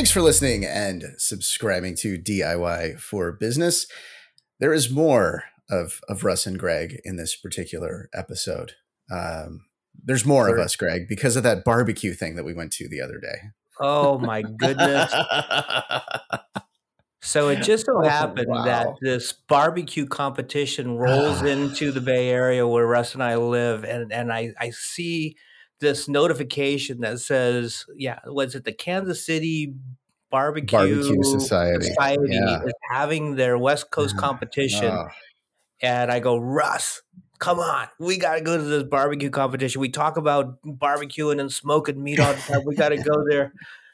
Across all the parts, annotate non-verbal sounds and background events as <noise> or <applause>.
Thanks for listening and subscribing to DIY for Business. There is more of, of Russ and Greg in this particular episode. Um, there's more sure. of us, Greg, because of that barbecue thing that we went to the other day. Oh my goodness. <laughs> so it just so oh, happened wow. that this barbecue competition rolls <sighs> into the Bay Area where Russ and I live, and, and I, I see this notification that says, yeah, was it the Kansas City Barbecue, Barbecue Society, Society yeah. is having their West Coast competition. Oh. And I go, Russ, come on, we got to go to this barbecue competition. We talk about barbecuing and smoking meat all the time. We got to go <laughs> there.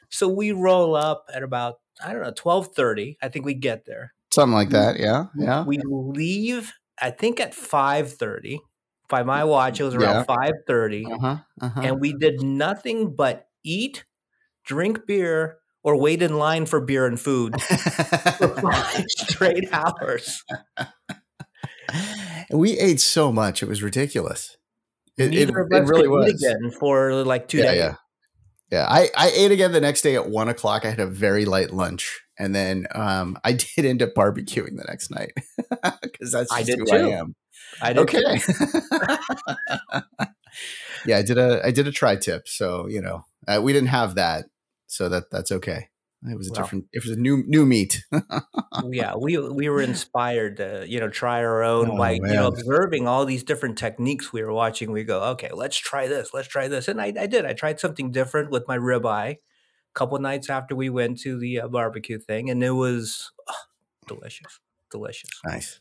So we roll up at about I don't know twelve thirty. I think we get there. Something like that. Yeah, yeah. We leave. I think at five thirty. By my watch, it was around yeah. five thirty, uh-huh, uh-huh. and we did nothing but eat, drink beer, or wait in line for beer and food <laughs> for five <laughs> straight hours. we ate so much; it was ridiculous. It, Neither it, of us it really was. again for like two yeah, days. Yeah, yeah. I, I ate again the next day at one o'clock. I had a very light lunch, and then um, I <laughs> did end up barbecuing the next night because that's I did who too. I am. I did okay. <laughs> yeah, I did a I did a tri tip, so you know uh, we didn't have that, so that that's okay. It was a well, different. It was a new new meat. <laughs> yeah, we we were inspired to you know try our own oh, like man. you know observing all these different techniques we were watching. We go, okay, let's try this, let's try this, and I, I did. I tried something different with my ribeye. A couple nights after we went to the uh, barbecue thing, and it was oh, delicious, delicious. Nice.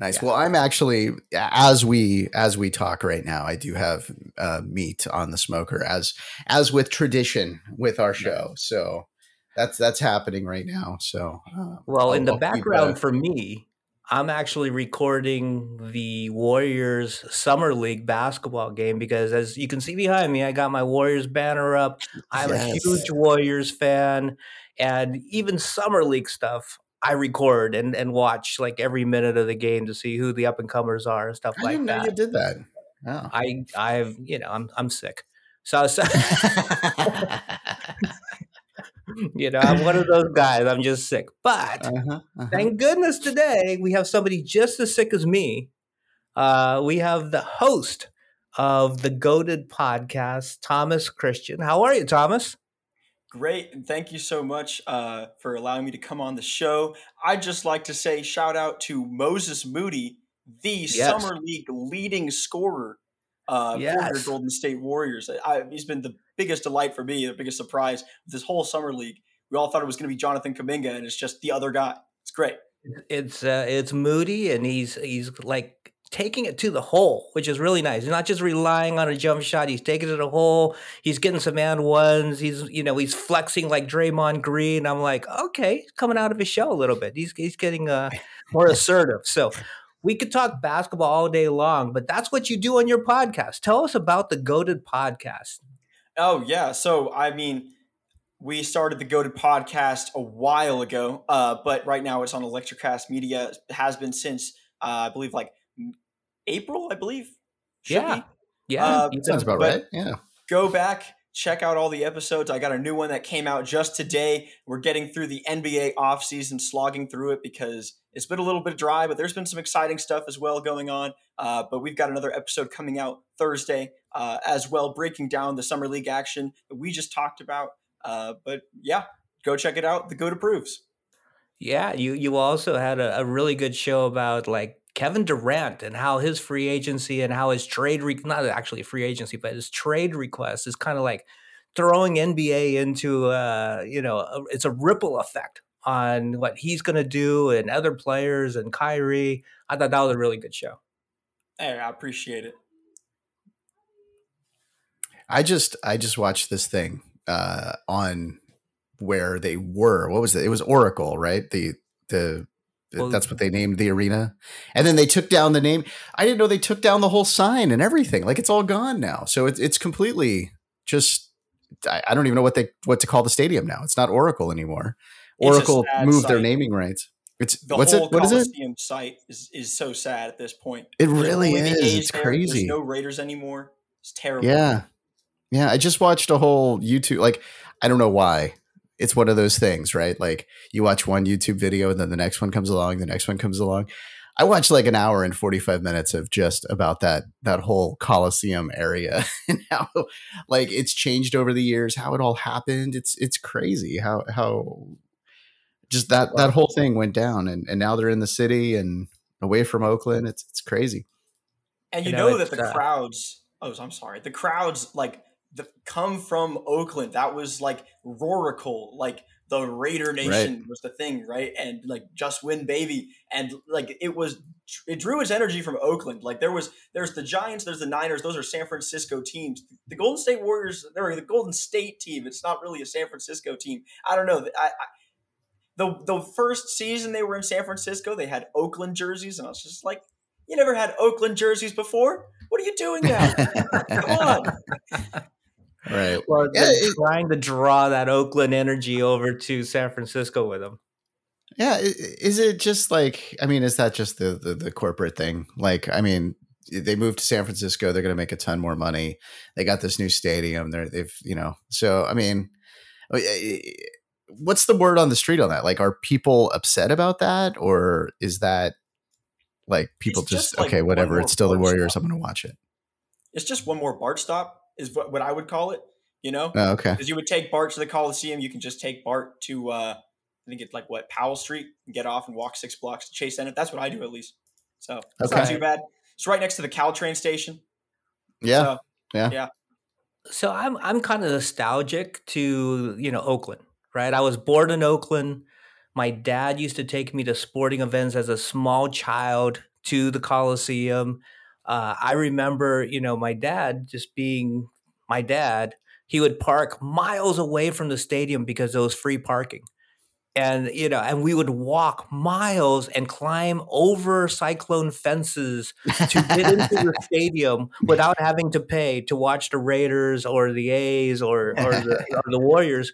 Nice. Yeah. Well, I'm actually as we as we talk right now, I do have uh, meat on the smoker as as with tradition with our show. So that's that's happening right now. So, uh, well, I'll, in the I'll background for me, I'm actually recording the Warriors Summer League basketball game because, as you can see behind me, I got my Warriors banner up. I'm yes. a huge Warriors fan, and even Summer League stuff. I record and, and watch like every minute of the game to see who the up and comers are and stuff I like that. you did that. Oh. I I've you know I'm I'm sick. So, so <laughs> <laughs> you know, I'm one of those guys. I'm just sick. But uh-huh, uh-huh. thank goodness today we have somebody just as sick as me. Uh, we have the host of the Goated podcast, Thomas Christian. How are you, Thomas? Great, and thank you so much uh, for allowing me to come on the show. I'd just like to say shout out to Moses Moody, the yes. summer league leading scorer uh, yes. for your Golden State Warriors. I, he's been the biggest delight for me, the biggest surprise this whole summer league. We all thought it was going to be Jonathan Kuminga, and it's just the other guy. It's great. It's uh, it's Moody, and he's he's like taking it to the hole, which is really nice. He's not just relying on a jump shot. He's taking it to the hole. He's getting some and ones. He's you know he's flexing like Draymond Green. I'm like, okay, he's coming out of his shell a little bit. He's he's getting uh, <laughs> more assertive. So we could talk basketball all day long, but that's what you do on your podcast. Tell us about the Goated podcast. Oh yeah, so I mean, we started the Goated podcast a while ago, uh, but right now it's on Electrocast Media. It has been since uh, I believe like April, I believe. yeah, be. yeah, uh, sounds about right. Yeah, go back check out all the episodes. I got a new one that came out just today. We're getting through the NBA offseason, slogging through it because it's been a little bit dry, but there's been some exciting stuff as well going on. Uh, but we've got another episode coming out Thursday uh, as well, breaking down the Summer League action that we just talked about. Uh, but yeah, go check it out. The Goat Approves. Yeah, you you also had a, a really good show about like Kevin Durant and how his free agency and how his trade re- not actually free agency, but his trade request is kind of like throwing NBA into uh, you know a, it's a ripple effect on what he's going to do and other players and Kyrie. I thought that was a really good show. Hey, I appreciate it. I just I just watched this thing uh, on where they were. What was it? It was Oracle, right? The the well, that's what they named the arena. And then they took down the name. I didn't know they took down the whole sign and everything. Like it's all gone now. So it's it's completely just I, I don't even know what they what to call the stadium now. It's not Oracle anymore. Oracle moved site. their naming rights. It's the what's whole it? What is it? site is, is so sad at this point. It really is. It's there. crazy. There's no Raiders anymore. It's terrible. Yeah, yeah. I just watched a whole YouTube. Like I don't know why it's one of those things, right? Like you watch one YouTube video and then the next one comes along, the next one comes along. I watched like an hour and 45 minutes of just about that that whole Coliseum area <laughs> and how like it's changed over the years, how it all happened. It's it's crazy how how just that that whole thing went down and, and now they're in the city and away from Oakland. It's it's crazy. And you, you know, know that the uh, crowds oh I'm sorry. The crowds like the, come from Oakland. That was like Roaracle, like the Raider Nation right. was the thing, right? And like just win baby. And like it was it drew its energy from Oakland. Like there was there's the Giants, there's the Niners, those are San Francisco teams. The Golden State Warriors, they're the Golden State team. It's not really a San Francisco team. I don't know. I, I the the first season they were in San Francisco, they had Oakland jerseys, and I was just like, you never had Oakland jerseys before. What are you doing now? Come on. <laughs> Right. Well, yeah, it, trying to draw that Oakland energy over to San Francisco with them. Yeah. Is it just like, I mean, is that just the, the, the corporate thing? Like, I mean, they moved to San Francisco. They're going to make a ton more money. They got this new stadium. They're, they've, you know, so, I mean, oh, what's the word on the street on that? Like, are people upset about that? Or is that like people just, just like okay, whatever. It's still the Warriors. Stop. I'm going to watch it. It's just one more BART stop is what, what I would call it. You know, oh, okay. Because you would take BART to the Coliseum, you can just take BART to uh, I think it's like what Powell Street and get off and walk six blocks to Chase Center. That's what I do at least. So it's okay. not too bad. It's right next to the Caltrain station. Yeah. So, yeah. Yeah. So I'm I'm kind of nostalgic to, you know, Oakland, right? I was born in Oakland. My dad used to take me to sporting events as a small child to the Coliseum uh, I remember, you know, my dad just being my dad. He would park miles away from the stadium because there was free parking. And, you know, and we would walk miles and climb over cyclone fences to get into the <laughs> stadium without having to pay to watch the Raiders or the A's or, or, the, <laughs> or the Warriors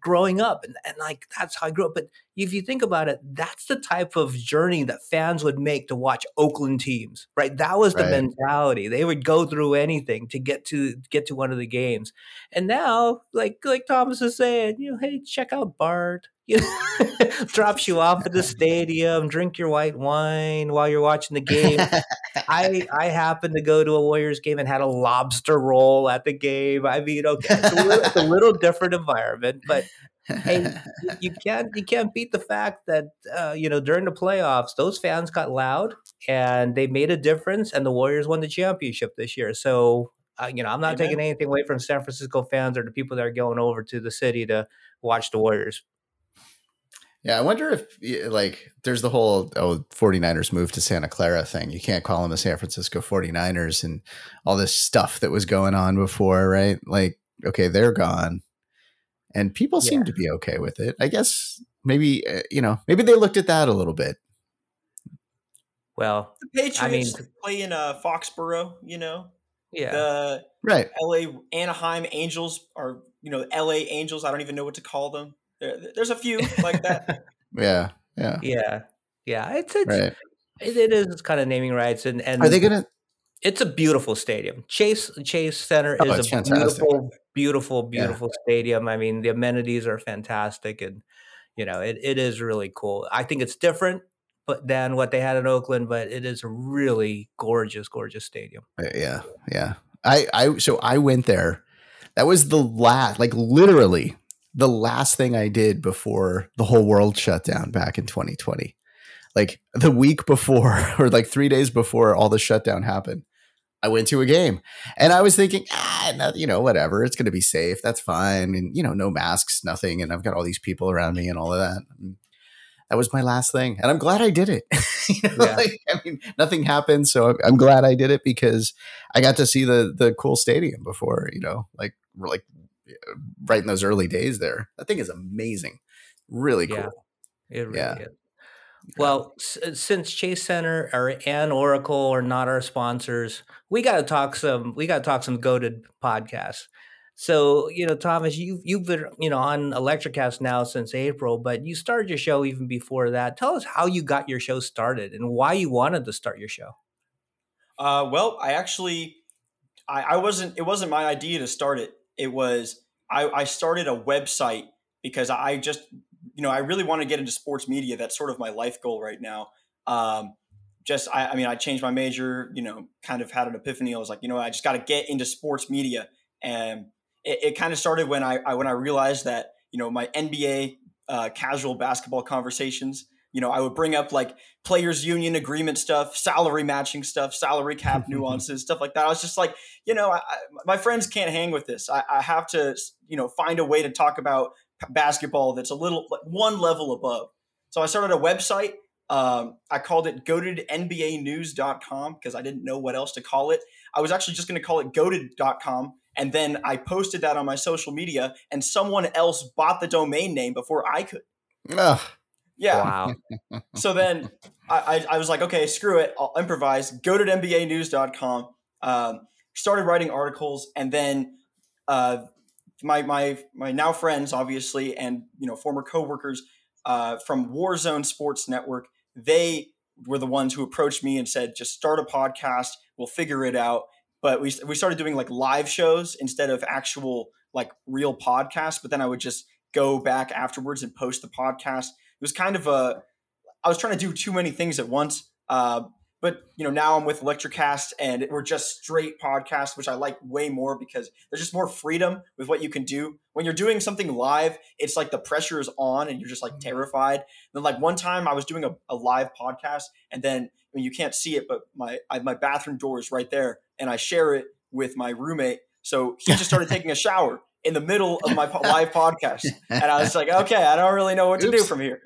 growing up and, and like that's how I grew up. But if you think about it, that's the type of journey that fans would make to watch Oakland teams, right? That was the right. mentality. They would go through anything to get to get to one of the games. And now, like like Thomas is saying, you know, hey, check out BART. You <laughs> know, drops you off at the stadium, drink your white wine while you're watching the game. I <laughs> I happened to go to a Warriors game and had a lobster roll at the game. I mean, okay, it's a little, it's a little different environment, but hey, <laughs> you can't you can't beat the fact that uh, you know during the playoffs those fans got loud and they made a difference, and the Warriors won the championship this year. So uh, you know, I'm not Amen. taking anything away from San Francisco fans or the people that are going over to the city to watch the Warriors. Yeah, I wonder if like there's the whole oh 49ers move to Santa Clara thing. You can't call them the San Francisco 49ers and all this stuff that was going on before, right? Like okay, they're gone. And people yeah. seem to be okay with it. I guess maybe uh, you know, maybe they looked at that a little bit. Well, the Patriots I mean, play in uh, Foxborough, you know. Yeah. The right. LA Anaheim Angels are, you know, LA Angels, I don't even know what to call them there, there's a few like that. <laughs> yeah, yeah, yeah, yeah. It's it's right. it, it is kind of naming rights, and and are they gonna? It's a beautiful stadium. Chase Chase Center oh, is a fantastic. beautiful, beautiful, beautiful yeah. stadium. I mean, the amenities are fantastic, and you know, it, it is really cool. I think it's different, but than what they had in Oakland, but it is a really gorgeous, gorgeous stadium. Uh, yeah, yeah. I I so I went there. That was the last, like literally the last thing I did before the whole world shut down back in 2020. Like the week before, <laughs> or like three days before all the shutdown happened, I went to a game and I was thinking, ah, no, you know, whatever, it's going to be safe. That's fine. And, you know, no masks, nothing. And I've got all these people around me and all of that. And that was my last thing. And I'm glad I did it. <laughs> you know, yeah. like, I mean, nothing happened. So I'm glad I did it because I got to see the, the cool stadium before, you know, like, like right in those early days there. That thing is amazing. Really cool. Yeah, it really yeah. is. Well, s- uh, since Chase Center or and Oracle are not our sponsors, we got to talk some. We got to talk some goated podcasts. So you know, Thomas, you've you've been you know on Electrocast now since April, but you started your show even before that. Tell us how you got your show started and why you wanted to start your show. Uh, well, I actually, I, I wasn't. It wasn't my idea to start it. It was I, I started a website because I just, you know, I really want to get into sports media. That's sort of my life goal right now. Um, just, I, I mean, I changed my major, you know, kind of had an epiphany. I was like, you know, I just got to get into sports media. And it, it kind of started when I, I, when I realized that, you know, my NBA uh, casual basketball conversations, you know, I would bring up like players union agreement stuff, salary matching stuff, salary cap <laughs> nuances, stuff like that. I was just like, you know, I, I, my friends can't hang with this. I, I, have to, you know, find a way to talk about basketball that's a little like one level above. So I started a website. Um, I called it goatednbanews.com because I didn't know what else to call it. I was actually just going to call it goated.com. And then I posted that on my social media, and someone else bought the domain name before I could. Ugh. Yeah. Wow. <laughs> so then I, I, was like, okay, screw it. I'll improvise. Go to NBAnews.com. Um, started writing articles, and then uh, my my my now friends, obviously, and you know former coworkers uh, from Warzone Sports Network, they were the ones who approached me and said, just start a podcast. We'll figure it out. But we we started doing like live shows instead of actual like real podcasts. But then I would just go back afterwards and post the podcast It was kind of a I was trying to do too many things at once. Uh, but you know now I'm with Electrocast and we're just straight podcasts, which I like way more because there's just more freedom with what you can do. When you're doing something live, it's like the pressure is on and you're just like mm-hmm. terrified. And then like one time I was doing a, a live podcast and then I mean, you can't see it, but my I, my bathroom door is right there and I share it with my roommate. So he just started <laughs> taking a shower in the middle of my <laughs> live podcast, and I was like, okay, I don't really know what to Oops. do from here.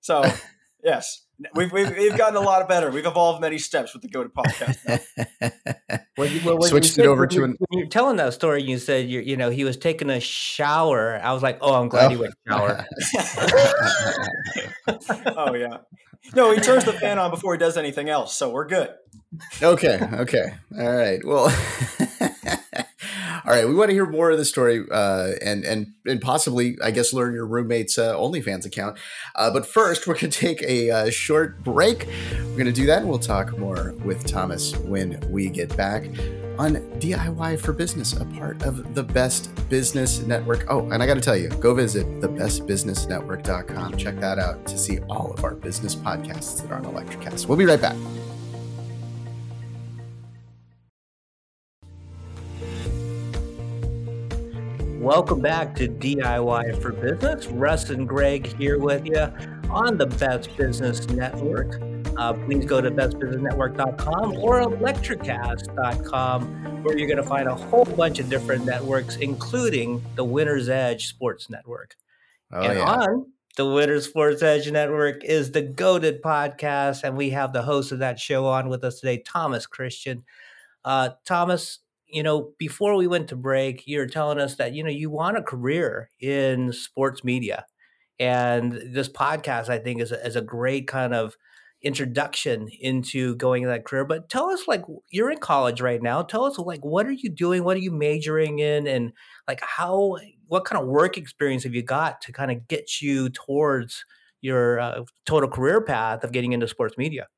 So, <laughs> yes, we've, we've, we've gotten a lot better. We've evolved many steps with the Goated podcast. well, <laughs> well, Switched said, it over to an. When you're telling that story, you said you you know he was taking a shower. I was like, oh, I'm glad oh. he went oh. shower. <laughs> <laughs> oh yeah, no, he turns the fan on before he does anything else, so we're good. Okay, okay, all right. Well. All right, we want to hear more of the story, uh, and and and possibly, I guess, learn your roommate's uh, OnlyFans account. Uh, but first, <laughs> we're going to take a uh, short break. We're going to do that, and we'll talk more with Thomas when we get back on DIY for Business, a part of the Best Business Network. Oh, and I got to tell you, go visit thebestbusinessnetwork.com. Check that out to see all of our business podcasts that are on Electrocast. We'll be right back. Welcome back to DIY for Business. Russ and Greg here with you on the Best Business Network. Uh, please go to bestbusinessnetwork.com or electrocast.com, where you're going to find a whole bunch of different networks, including the Winner's Edge Sports Network. Oh, and yeah. on the Winner's Sports Edge Network is the Goated podcast, and we have the host of that show on with us today, Thomas Christian. Uh, Thomas, you know, before we went to break, you're telling us that, you know, you want a career in sports media. And this podcast, I think, is a, is a great kind of introduction into going in that career. But tell us, like, you're in college right now. Tell us, like, what are you doing? What are you majoring in? And, like, how, what kind of work experience have you got to kind of get you towards your uh, total career path of getting into sports media?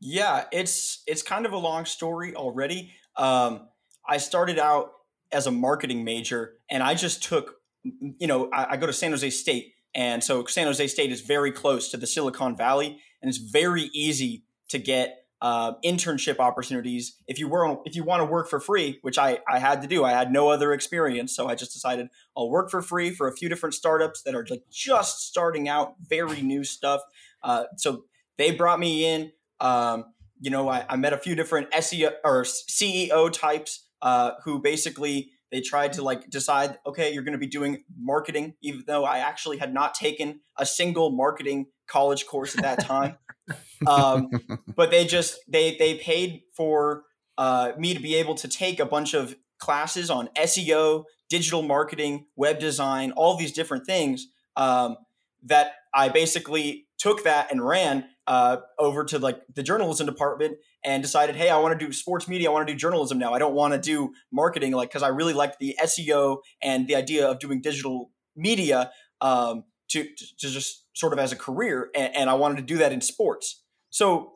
Yeah, it's it's kind of a long story already. Um, I started out as a marketing major and I just took, you know, I, I, go to San Jose State. And so San Jose State is very close to the Silicon Valley and it's very easy to get uh, internship opportunities if you were if you want to work for free, which I, I had to do. I had no other experience, so I just decided I'll work for free for a few different startups that are like just starting out, very new stuff. Uh, so they brought me in. Um, you know, I, I, met a few different SEO or CEO types uh, who basically they tried to like decide, okay, you're going to be doing marketing, even though I actually had not taken a single marketing college course at that time. <laughs> um, but they just they they paid for uh, me to be able to take a bunch of classes on SEO, digital marketing, web design, all these different things um, that I basically took that and ran uh, over to like the journalism department and decided, hey, I want to do sports media. I want to do journalism now. I don't want to do marketing, like because I really liked the SEO and the idea of doing digital media um, to, to just sort of as a career, and, and I wanted to do that in sports. So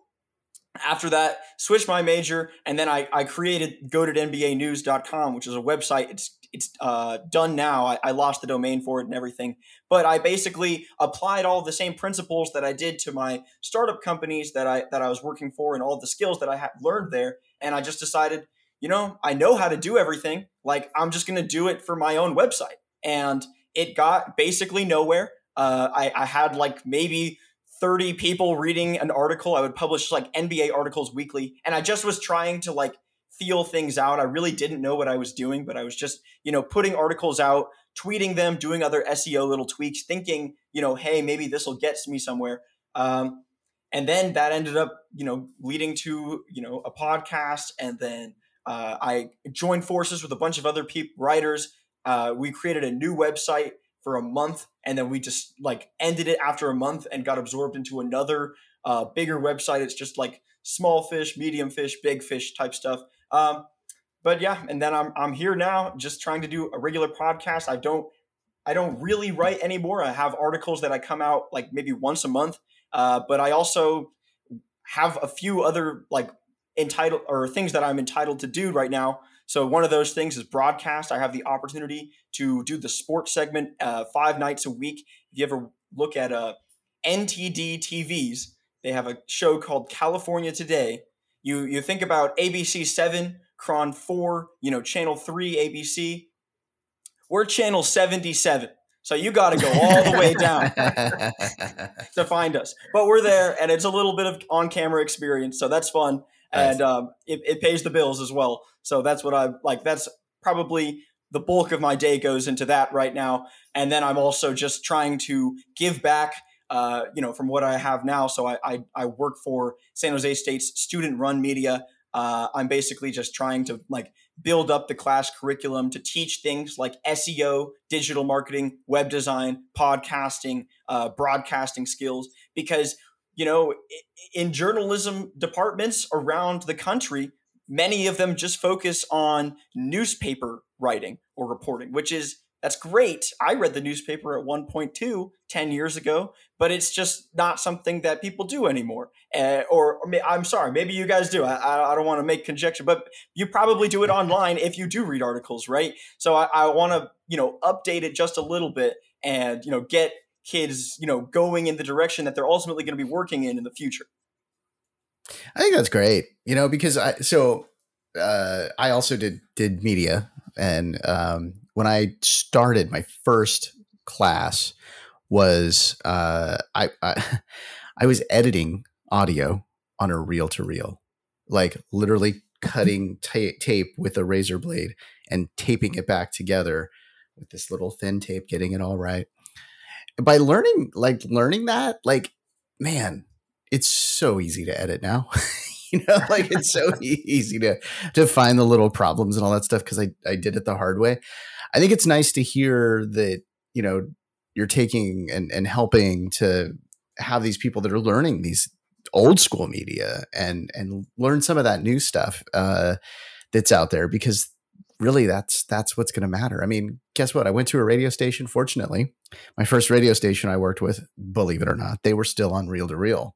after that, switched my major, and then I, I created goatednbanews.com, which is a website. It's it's uh, done now. I, I, lost the domain for it and everything, but I basically applied all the same principles that I did to my startup companies that I that I was working for, and all the skills that I had learned there. And I just decided, you know, I know how to do everything. Like I'm just going to do it for my own website, and it got basically nowhere. Uh, I, I had like maybe 30 people reading an article. I would publish like NBA articles weekly. And I just was trying to like feel things out. I really didn't know what I was doing, but I was just, you know, putting articles out, tweeting them, doing other SEO little tweaks, thinking, you know, hey, maybe this will get me somewhere. Um, and then that ended up, you know, leading to, you know, a podcast. And then uh, I joined forces with a bunch of other people, writers. Uh, we created a new website for a month and then we just like ended it after a month and got absorbed into another uh, bigger website it's just like small fish medium fish big fish type stuff um, but yeah and then I'm, I'm here now just trying to do a regular podcast i don't i don't really write anymore i have articles that i come out like maybe once a month uh, but i also have a few other like entitled or things that i'm entitled to do right now so one of those things is broadcast. I have the opportunity to do the sports segment uh, five nights a week. If you ever look at uh, NTD TVs, they have a show called California Today. You you think about ABC seven, KRON four, you know Channel three, ABC. We're Channel seventy seven. So you got to go all the way down <laughs> to find us. But we're there, and it's a little bit of on camera experience, so that's fun and um, it, it pays the bills as well. So that's what I like. That's probably the bulk of my day goes into that right now. And then I'm also just trying to give back, uh, you know, from what I have now. So I, I, I work for San Jose State's student run media. Uh, I'm basically just trying to like build up the class curriculum to teach things like SEO, digital marketing, web design, podcasting, uh, broadcasting skills, because you know, in journalism departments around the country, many of them just focus on newspaper writing or reporting, which is that's great. I read the newspaper at 1.2 10 years ago, but it's just not something that people do anymore. Uh, or, or, I'm sorry, maybe you guys do. I, I don't want to make conjecture, but you probably do it online if you do read articles, right? So I, I want to, you know, update it just a little bit and, you know, get kids, you know, going in the direction that they're ultimately going to be working in in the future. I think that's great, you know, because I so uh, I also did did media, and um, when I started my first class was uh, I, I <laughs> I was editing audio on a reel to reel, like literally cutting ta- tape with a razor blade and taping it back together with this little thin tape, getting it all right. By learning like learning that like man it's so easy to edit now. <laughs> You know like it's so <laughs> easy to to find the little problems and all that stuff because i i did it the hard way i think it's nice to hear that you know you're taking and and helping to have these people that are learning these old school media and and learn some of that new stuff uh that's out there because really that's that's what's going to matter. I mean, guess what? I went to a radio station. Fortunately, my first radio station I worked with, believe it or not, they were still on reel to reel,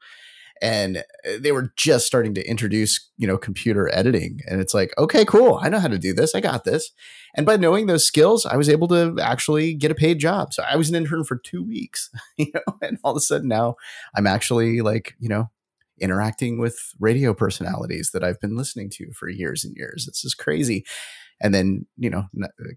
and uh, they were just starting to introduce you know computer editing. And it's like, okay, cool, I know how to do this. I got this. And by knowing those skills, I was able to actually get a paid job. So I was an intern for two weeks, <laughs> you know, and all of a sudden now I'm actually like you know interacting with radio personalities that I've been listening to for years and years. This is crazy and then you know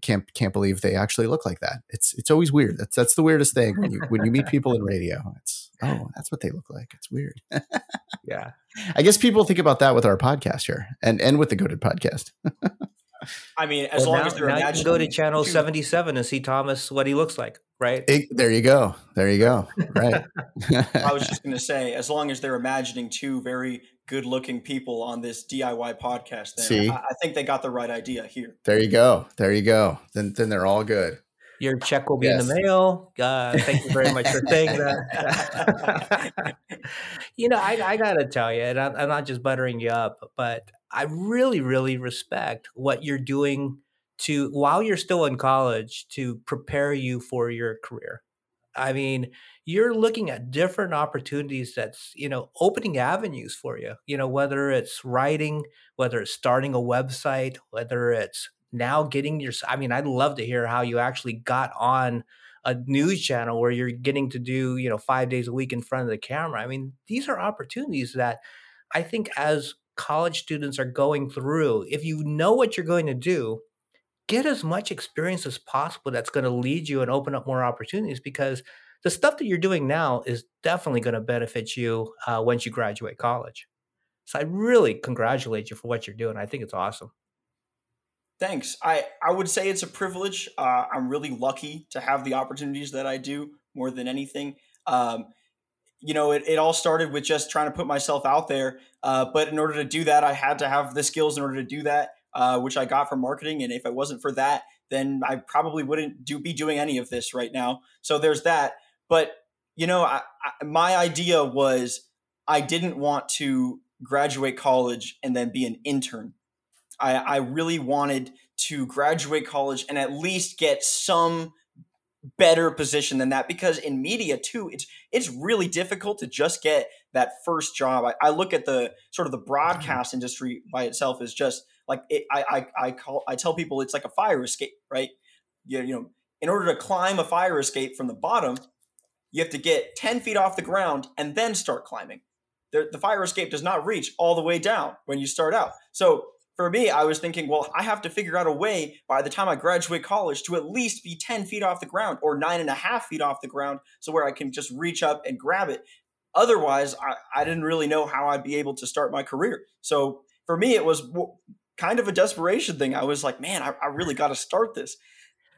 can't can't believe they actually look like that. It's it's always weird. That's that's the weirdest thing when you when you meet people in radio. It's oh that's what they look like. It's weird. <laughs> yeah, I guess people think about that with our podcast here and and with the Goated podcast. <laughs> I mean, as well, long now, as they're now you can go to channel seventy seven and see Thomas what he looks like, right? It, there you go. There you go. Right. I was <laughs> just going to say, as long as they're imagining two very good looking people on this DIY podcast, then See? I, I think they got the right idea here. There you go. There you go. Then then they're all good. Your check will be yes. in the mail. Uh, thank you very much for saying that. <laughs> you know, I, I got to tell you, and I'm, I'm not just buttering you up, but I really, really respect what you're doing to while you're still in college to prepare you for your career. I mean, you're looking at different opportunities that's, you know, opening avenues for you, you know, whether it's writing, whether it's starting a website, whether it's now getting your, I mean, I'd love to hear how you actually got on a news channel where you're getting to do, you know, five days a week in front of the camera. I mean, these are opportunities that I think as college students are going through, if you know what you're going to do, get as much experience as possible that's going to lead you and open up more opportunities because the stuff that you're doing now is definitely going to benefit you uh, once you graduate college. So I really congratulate you for what you're doing. I think it's awesome. Thanks. I, I would say it's a privilege. Uh, I'm really lucky to have the opportunities that I do more than anything. Um, you know, it, it all started with just trying to put myself out there. Uh, but in order to do that, I had to have the skills in order to do that, uh, which I got from marketing. And if it wasn't for that, then I probably wouldn't do be doing any of this right now. So there's that. But you know, I, I, my idea was I didn't want to graduate college and then be an intern. I, I really wanted to graduate college and at least get some better position than that because in media too it's it's really difficult to just get that first job. I, I look at the sort of the broadcast industry by itself is just like it, I, I i call i tell people it's like a fire escape right? You, you know in order to climb a fire escape from the bottom you have to get 10 feet off the ground and then start climbing. The, the fire escape does not reach all the way down when you start out. So for me, I was thinking, well, I have to figure out a way by the time I graduate college to at least be 10 feet off the ground or nine and a half feet off the ground so where I can just reach up and grab it. Otherwise, I, I didn't really know how I'd be able to start my career. So for me, it was kind of a desperation thing. I was like, man, I, I really got to start this.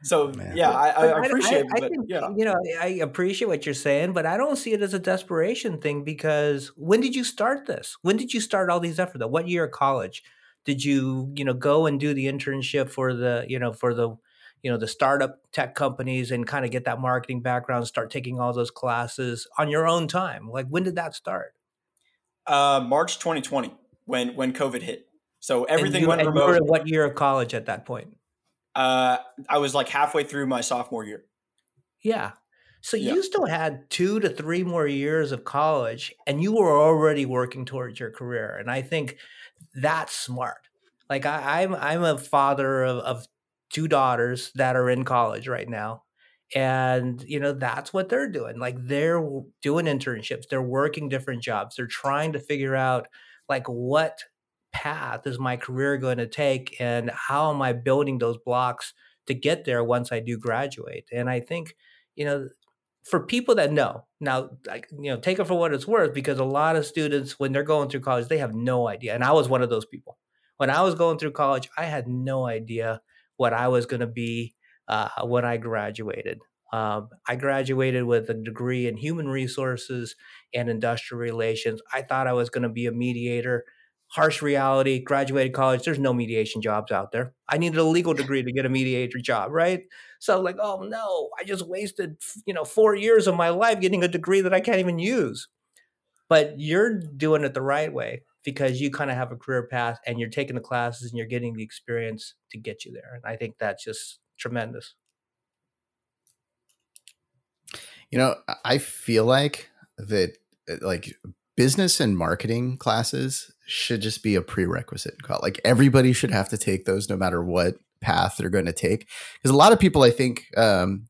So Man. yeah, I, I appreciate I, I, it. But, yeah. You know, I appreciate what you're saying, but I don't see it as a desperation thing because when did you start this? When did you start all these efforts? What year of college? Did you you know go and do the internship for the you know for the you know the startup tech companies and kind of get that marketing background start taking all those classes on your own time? Like when did that start? Uh, march 2020 when when covid hit. So everything you, went remote. what year of college at that point? Uh, i was like halfway through my sophomore year. Yeah so yeah. you still had two to three more years of college and you were already working towards your career and i think that's smart. Like I, am I'm, I'm a father of, of two daughters that are in college right now. And, you know, that's what they're doing. Like they're doing internships, they're working different jobs, they're trying to figure out like what path is my career going to take and how am I building those blocks to get there once I do graduate. And I think, you know, for people that know now like you know take it for what it's worth because a lot of students when they're going through college they have no idea and i was one of those people. When i was going through college i had no idea what i was going to be uh, when i graduated. Um, i graduated with a degree in human resources and industrial relations. I thought i was going to be a mediator harsh reality graduated college there's no mediation jobs out there. I needed a legal degree to get a mediator job right? So I'm like oh no i just wasted you know four years of my life getting a degree that i can't even use. But you're doing it the right way because you kind of have a career path and you're taking the classes and you're getting the experience to get you there and i think that's just tremendous. You know i feel like that like business and marketing classes should just be a prerequisite. Like everybody should have to take those no matter what path they're going to take. Because a lot of people, I think, um,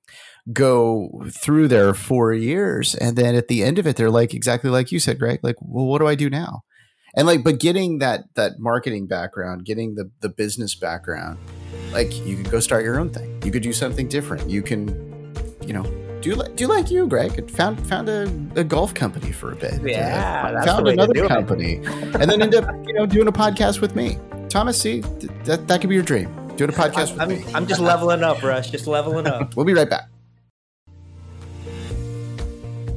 go through their four years and then at the end of it, they're like, exactly like you said, Greg, like, well, what do I do now? And like, but getting that, that marketing background, getting the, the business background, like you could go start your own thing. You could do something different. You can, you know, do you do like you, Greg. Found found a, a golf company for a bit. Yeah, uh, found another company, and then end up you know doing a podcast with me. Thomas, see that that could be your dream. Doing a podcast I'm, with I'm, me. I'm just leveling up, Russ. Just leveling up. <laughs> we'll be right back.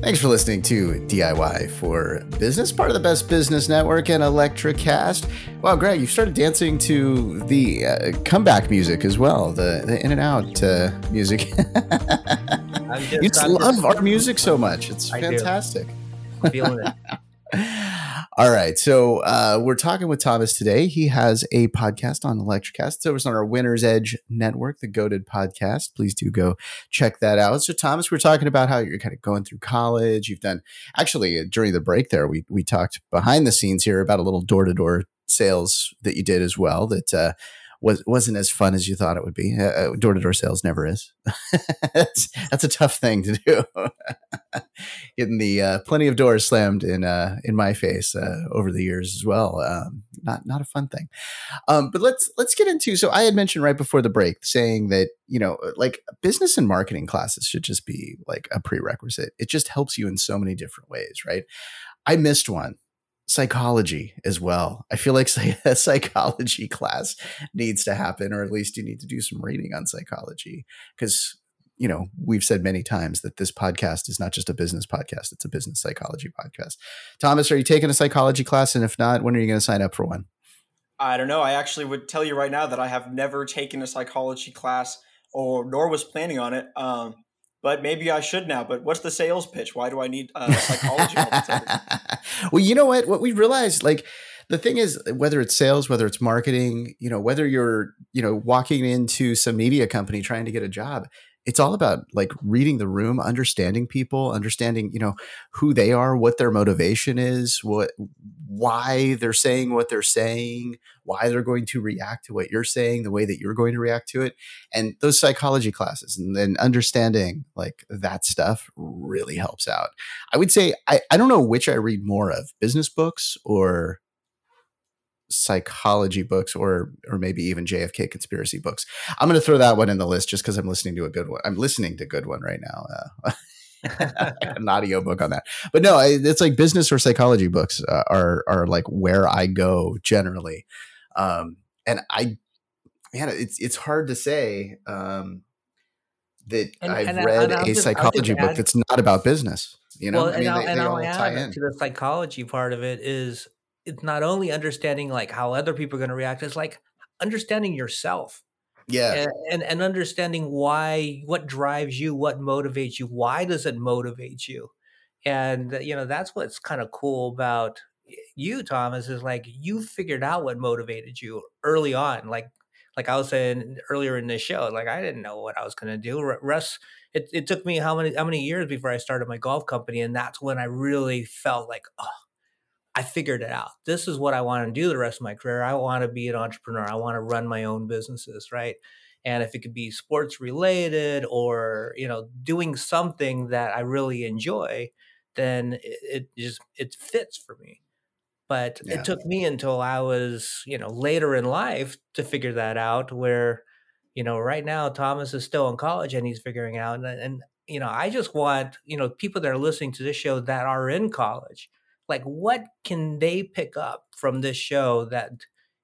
Thanks for listening to DIY for Business, part of the Best Business Network and Electrocast. Wow, Greg, you've started dancing to the uh, comeback music as well, the, the in and out uh, music. <laughs> just, you just love just, our music so much. It's fantastic. feeling it. <laughs> All right. So uh, we're talking with Thomas today. He has a podcast on Electrocast. It's over on our Winner's Edge network, the Goated podcast. Please do go check that out. So, Thomas, we're talking about how you're kind of going through college. You've done, actually, uh, during the break there, we, we talked behind the scenes here about a little door to door sales that you did as well that uh, was wasn't as fun as you thought it would be. Door to door sales never is. <laughs> that's, that's a tough thing to do. <laughs> Getting the uh, plenty of doors slammed in uh, in my face uh, over the years as well. Um, not not a fun thing. Um, but let's let's get into. So I had mentioned right before the break saying that you know like business and marketing classes should just be like a prerequisite. It just helps you in so many different ways, right? I missed one psychology as well. I feel like <laughs> a psychology class needs to happen, or at least you need to do some reading on psychology because you know we've said many times that this podcast is not just a business podcast; it's a business psychology podcast. Thomas, are you taking a psychology class? And if not, when are you going to sign up for one? I don't know. I actually would tell you right now that I have never taken a psychology class, or nor was planning on it. Um, but maybe I should now. But what's the sales pitch? Why do I need uh, <laughs> psychology? Well, you know what? What we realized, like the thing is, whether it's sales, whether it's marketing, you know, whether you're, you know, walking into some media company trying to get a job, it's all about like reading the room, understanding people, understanding, you know, who they are, what their motivation is, what why they're saying what they're saying, why they're going to react to what you're saying, the way that you're going to react to it. And those psychology classes and then understanding like that stuff really helps out. I would say I, I don't know which I read more of, business books or psychology books or or maybe even JFK conspiracy books. I'm going to throw that one in the list just because I'm listening to a good one. I'm listening to good one right now. Uh, <laughs> an audio book on that, but no, it's like business or psychology books uh, are are like where I go generally, um, and I, man, it's it's hard to say um, that and, I've and, read a just, psychology book add, that's not about business. You know, well, I mean, and I'll, they, and they I'll add to the psychology part of it is it's not only understanding like how other people are going to react it's like understanding yourself yeah. and, and, and understanding why what drives you what motivates you why does it motivate you and uh, you know that's what's kind of cool about you thomas is like you figured out what motivated you early on like like i was saying earlier in this show like i didn't know what i was going to do russ it, it took me how many how many years before i started my golf company and that's when i really felt like oh I figured it out. This is what I want to do the rest of my career. I want to be an entrepreneur. I want to run my own businesses, right? And if it could be sports related or, you know, doing something that I really enjoy, then it, it just it fits for me. But yeah. it took me until I was, you know, later in life to figure that out where, you know, right now Thomas is still in college and he's figuring out and, and you know, I just want, you know, people that are listening to this show that are in college like what can they pick up from this show that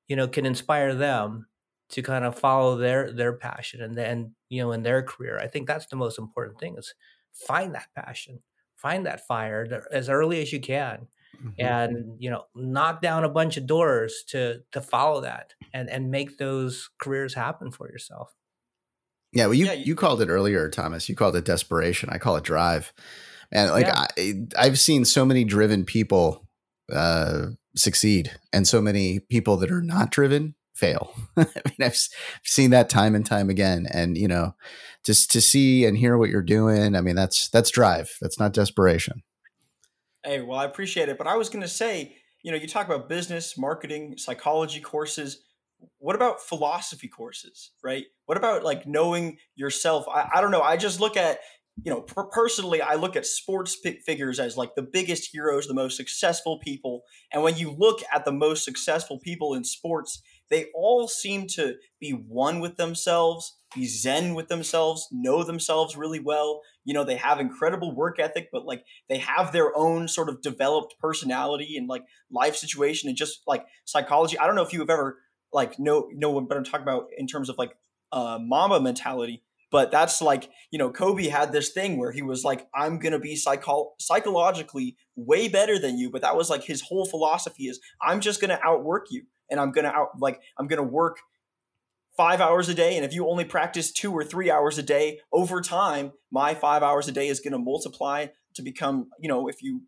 you know can inspire them to kind of follow their their passion and then you know in their career? I think that's the most important thing is find that passion find that fire as early as you can mm-hmm. and you know knock down a bunch of doors to to follow that and and make those careers happen for yourself. Yeah well you yeah, you called it earlier thomas. You called it desperation. I call it drive and like yeah. I, I've seen so many driven people uh, succeed, and so many people that are not driven fail. <laughs> I mean, I've seen that time and time again, and you know, just to see and hear what you're doing. I mean, that's that's drive. That's not desperation. Hey, well, I appreciate it, but I was going to say, you know, you talk about business, marketing, psychology courses. What about philosophy courses, right? What about like knowing yourself? I, I don't know. I just look at you know, personally, I look at sports figures as like the biggest heroes, the most successful people. And when you look at the most successful people in sports, they all seem to be one with themselves, be zen with themselves, know themselves really well. You know, they have incredible work ethic, but like they have their own sort of developed personality and like life situation and just like psychology. I don't know if you have ever like know know what I'm talking about in terms of like uh, Mamba mentality but that's like, you know, Kobe had this thing where he was like, I'm going to be psycho- psychologically way better than you. But that was like his whole philosophy is I'm just going to outwork you. And I'm going to out, like, I'm going to work five hours a day. And if you only practice two or three hours a day over time, my five hours a day is going to multiply to become, you know, if you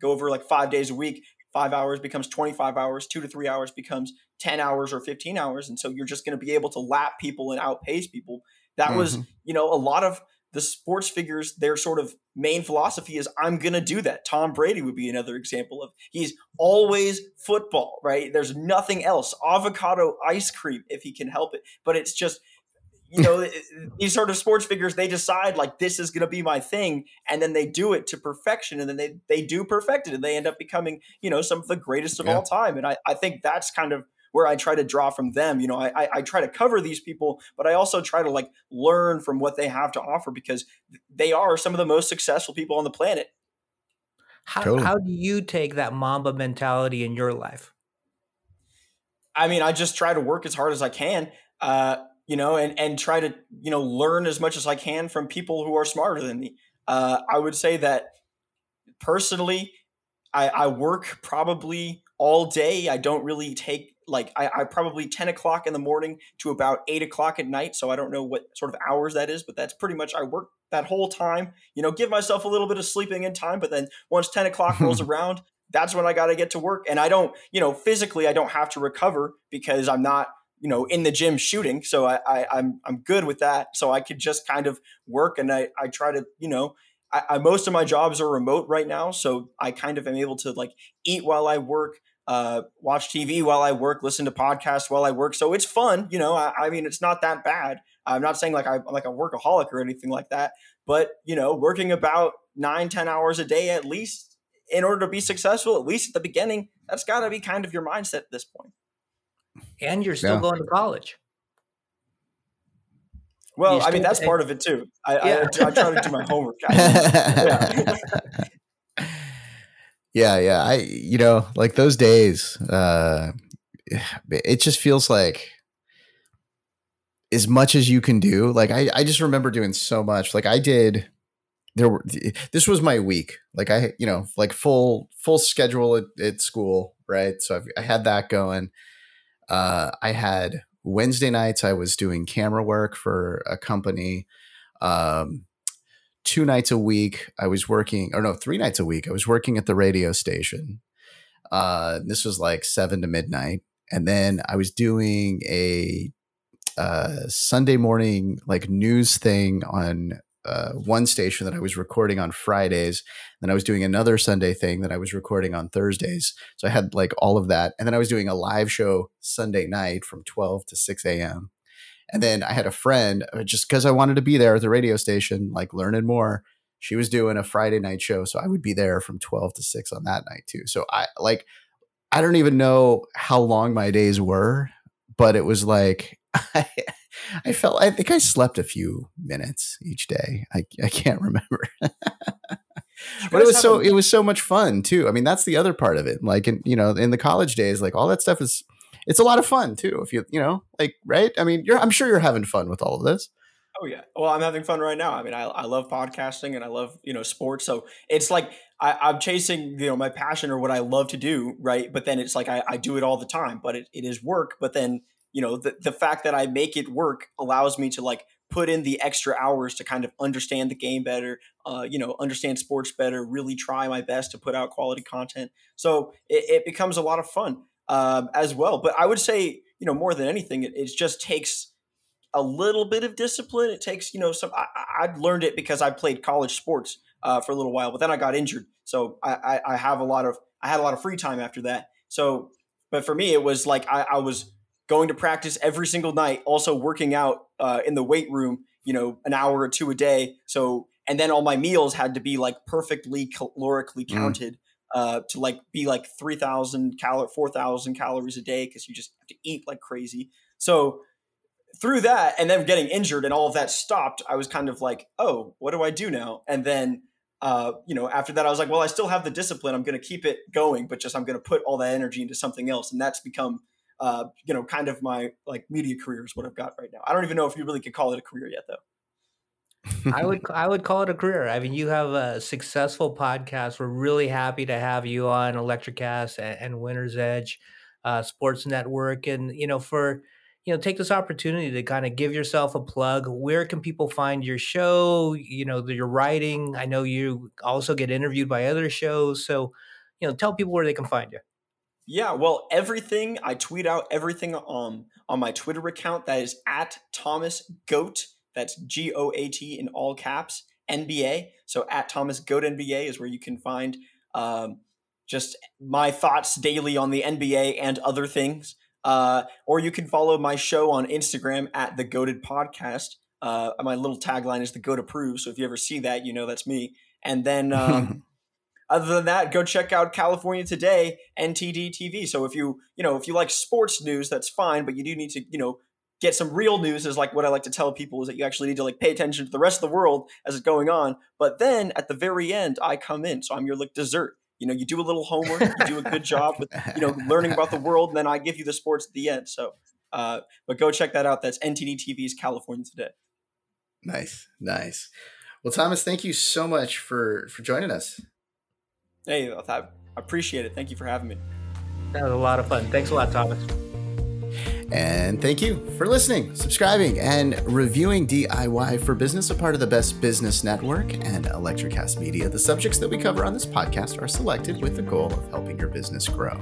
go over like five days a week, five hours becomes 25 hours, two to three hours becomes 10 hours or 15 hours. And so you're just going to be able to lap people and outpace people. That mm-hmm. was, you know, a lot of the sports figures, their sort of main philosophy is I'm going to do that. Tom Brady would be another example of he's always football, right? There's nothing else. Avocado ice cream if he can help it. But it's just you know <laughs> <laughs> these sort of sports figures they decide like this is going to be my thing and then they do it to perfection and then they they do perfect it and they end up becoming you know some of the greatest of yeah. all time and I, I think that's kind of where I try to draw from them. You know, I, I try to cover these people, but I also try to like learn from what they have to offer because they are some of the most successful people on the planet. How, totally. how do you take that Mamba mentality in your life? I mean, I just try to work as hard as I can, uh, you know, and, and try to, you know, learn as much as I can from people who are smarter than me. Uh, I would say that personally, I, I work probably all day. I don't really take like I, I, probably 10 o'clock in the morning to about 8 o'clock at night so i don't know what sort of hours that is but that's pretty much i work that whole time you know give myself a little bit of sleeping in time but then once 10 o'clock rolls <laughs> around that's when i got to get to work and i don't you know physically i don't have to recover because i'm not you know in the gym shooting so I, I i'm i'm good with that so i could just kind of work and i i try to you know I, I most of my jobs are remote right now so i kind of am able to like eat while i work uh, watch TV while I work, listen to podcasts while I work. So it's fun, you know. I, I mean, it's not that bad. I'm not saying like I, am like a workaholic or anything like that, but you know, working about nine, ten hours a day at least in order to be successful, at least at the beginning, that's got to be kind of your mindset at this point. And you're still yeah. going to college. Well, I mean, that's part of it too. I, yeah. I, I, try to do my homework. <laughs> yeah. <laughs> Yeah, yeah. I you know, like those days, uh it just feels like as much as you can do. Like I I just remember doing so much. Like I did there were this was my week. Like I, you know, like full full schedule at, at school, right? So I've, I had that going. Uh I had Wednesday nights I was doing camera work for a company. Um two nights a week I was working, or no, three nights a week I was working at the radio station. Uh, this was like seven to midnight, and then I was doing a uh, Sunday morning like news thing on uh, one station that I was recording on Fridays. Then I was doing another Sunday thing that I was recording on Thursdays. So I had like all of that. And then I was doing a live show Sunday night from 12 to 6 a.m. And then I had a friend uh, just because I wanted to be there at the radio station, like learning more. She was doing a Friday night show, so I would be there from twelve to six on that night too. So I like, I don't even know how long my days were, but it was like <laughs> I, I felt. I think I slept a few minutes each day. I I can't remember. but it was so it was so much fun too. I mean, that's the other part of it. Like in you know in the college days, like all that stuff is it's a lot of fun too. If you you know like right, I mean, you're I'm sure you're having fun with all of this. Oh yeah, well I'm having fun right now. I mean, I, I love podcasting and I love you know sports. So it's like I, I'm chasing you know my passion or what I love to do, right? But then it's like I, I do it all the time, but it, it is work. But then you know the the fact that I make it work allows me to like put in the extra hours to kind of understand the game better, uh, you know, understand sports better, really try my best to put out quality content. So it, it becomes a lot of fun um, as well. But I would say, you know, more than anything, it, it just takes a little bit of discipline. It takes, you know, some. I, I learned it because I played college sports uh, for a little while, but then I got injured, so I, I, I, have a lot of I had a lot of free time after that. So, but for me, it was like I, I was going to practice every single night, also working out uh, in the weight room, you know, an hour or two a day. So, and then all my meals had to be like perfectly calorically mm. counted. Mm uh, to like be like 3000 cal 4000 calories a day because you just have to eat like crazy. So through that and then getting injured and all of that stopped i was kind of like oh what do i do now? And then uh, you know after that i was like well i still have the discipline. I'm going to keep it going but just i'm going to put all that energy into something else. And that's become uh, you know kind of my like media career is what i've got right now. I don't even know if you really could call it a career yet though I would I would call it a career. I mean, you have a successful podcast. We're really happy to have you on Electrocast and, and Winner's Edge uh, Sports Network, and you know for you know take this opportunity to kind of give yourself a plug. Where can people find your show? You know your writing. I know you also get interviewed by other shows, so you know, tell people where they can find you. Yeah, well, everything I tweet out everything um on my Twitter account that is at Thomas Goat. That's G O A T in all caps. NBA. So at Thomas Goat NBA is where you can find um, just my thoughts daily on the NBA and other things. Uh, or you can follow my show on Instagram at the Goated Podcast. Uh, my little tagline is the Goat Approves. So if you ever see that, you know that's me. And then <laughs> um, other than that, go check out California Today, NTD TV. So if you you know if you like sports news, that's fine, but you do need to you know get some real news is like what I like to tell people is that you actually need to like pay attention to the rest of the world as it's going on. But then at the very end, I come in, so I'm your like dessert. You know, you do a little homework, you do a good job with you know <laughs> learning about the world, and then I give you the sports at the end. So, uh, but go check that out. That's NTD TV's California Today. Nice, nice. Well, Thomas, thank you so much for for joining us. Hey, I appreciate it. Thank you for having me. That was a lot of fun. Thanks a lot, Thomas. And thank you for listening, subscribing, and reviewing DIY for Business, a part of the Best Business Network and Electrocast Media. The subjects that we cover on this podcast are selected with the goal of helping your business grow.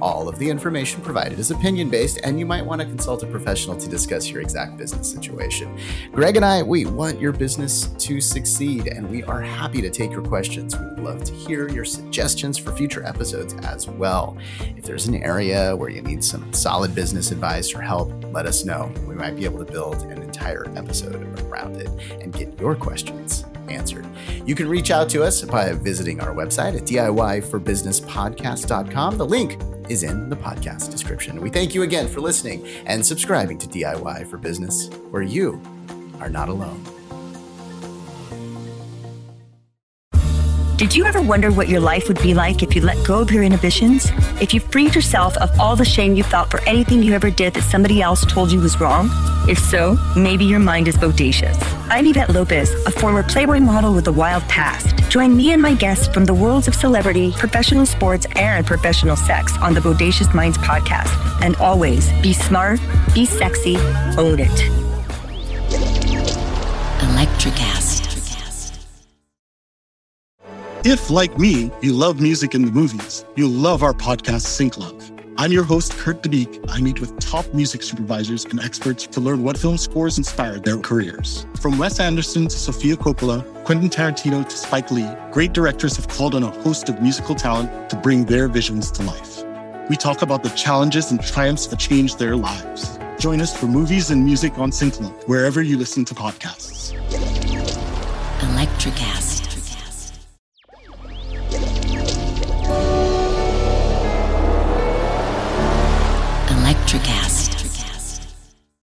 All of the information provided is opinion based, and you might want to consult a professional to discuss your exact business situation. Greg and I, we want your business to succeed, and we are happy to take your questions. We'd love to hear your suggestions for future episodes as well. If there's an area where you need some solid business advice, advice or help, let us know. We might be able to build an entire episode around it and get your questions answered. You can reach out to us by visiting our website at DIYforbusinesspodcast.com. The link is in the podcast description. We thank you again for listening and subscribing to DIY for Business, where you are not alone. Did you ever wonder what your life would be like if you let go of your inhibitions? If you freed yourself of all the shame you felt for anything you ever did that somebody else told you was wrong? If so, maybe your mind is bodacious. I'm Yvette Lopez, a former Playboy model with a wild past. Join me and my guests from the worlds of celebrity, professional sports, and professional sex on the Bodacious Minds podcast. And always be smart, be sexy, own it. Electrocast. If, like me, you love music and the movies, you'll love our podcast, Sync Love. I'm your host, Kurt DeBeek. I meet with top music supervisors and experts to learn what film scores inspired their careers. From Wes Anderson to Sofia Coppola, Quentin Tarantino to Spike Lee, great directors have called on a host of musical talent to bring their visions to life. We talk about the challenges and triumphs that changed their lives. Join us for movies and music on Sync Love, wherever you listen to podcasts. Electrocast.